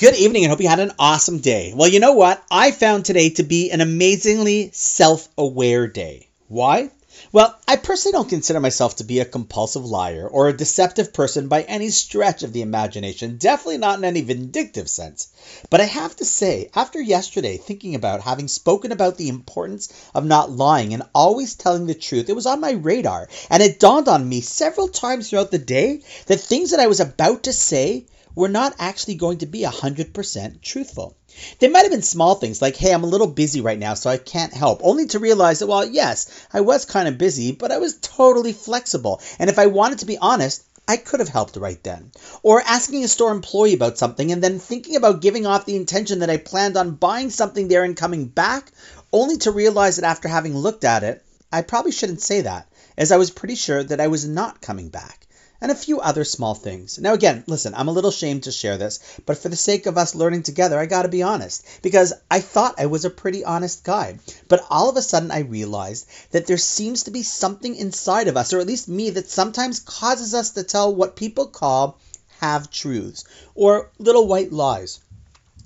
Good evening and hope you had an awesome day. Well, you know what? I found today to be an amazingly self aware day. Why? Well, I personally don't consider myself to be a compulsive liar or a deceptive person by any stretch of the imagination, definitely not in any vindictive sense. But I have to say, after yesterday, thinking about having spoken about the importance of not lying and always telling the truth, it was on my radar, and it dawned on me several times throughout the day that things that I was about to say were not actually going to be 100% truthful. They might have been small things like, hey, I'm a little busy right now, so I can't help, only to realize that, well, yes, I was kind of busy, but I was totally flexible. And if I wanted to be honest, I could have helped right then. Or asking a store employee about something and then thinking about giving off the intention that I planned on buying something there and coming back, only to realize that after having looked at it, I probably shouldn't say that, as I was pretty sure that I was not coming back and a few other small things. Now, again, listen, I'm a little ashamed to share this, but for the sake of us learning together, I gotta be honest, because I thought I was a pretty honest guy. But all of a sudden, I realized that there seems to be something inside of us, or at least me, that sometimes causes us to tell what people call half truths, or little white lies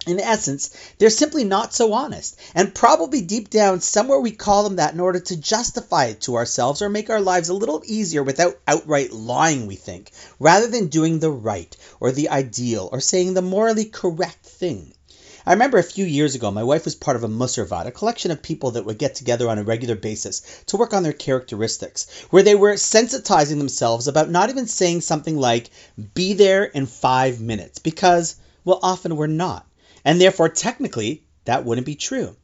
in essence, they're simply not so honest. And probably deep down, somewhere we call them that in order to justify it to ourselves or make our lives a little easier without outright lying, we think, rather than doing the right or the ideal or saying the morally correct thing. I remember a few years ago, my wife was part of a Mussar vaad, a collection of people that would get together on a regular basis to work on their characteristics, where they were sensitizing themselves about not even saying something like, be there in five minutes, because, well, often we're not and therefore technically that wouldn't be true.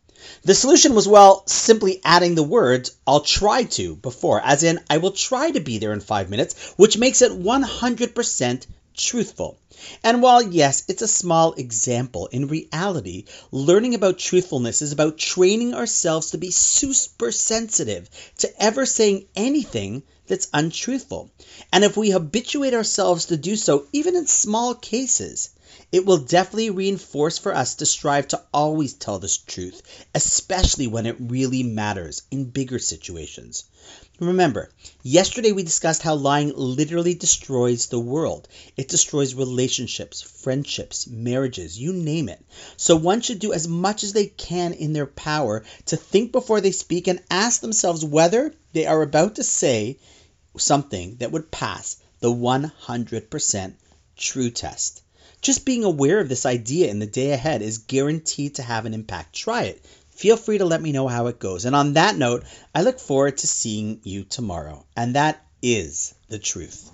The solution was, well, simply adding the words, I'll try to, before, as in, I will try to be there in five minutes, which makes it 100% truthful. And while, yes, it's a small example, in reality, learning about truthfulness is about training ourselves to be super sensitive to ever saying anything that's untruthful. And if we habituate ourselves to do so, even in small cases, it will definitely reinforce for us to strive to always tell the truth, especially when it really matters in bigger situations. Remember, yesterday we discussed how lying literally destroys the world. It destroys relationships, friendships, marriages, you name it. So one should do as much as they can in their power to think before they speak and ask themselves whether they are about to say something that would pass the 100% true test. Just being aware of this idea in the day ahead is guaranteed to have an impact. Try it. Feel free to let me know how it goes. And on that note, I look forward to seeing you tomorrow. And that is the truth.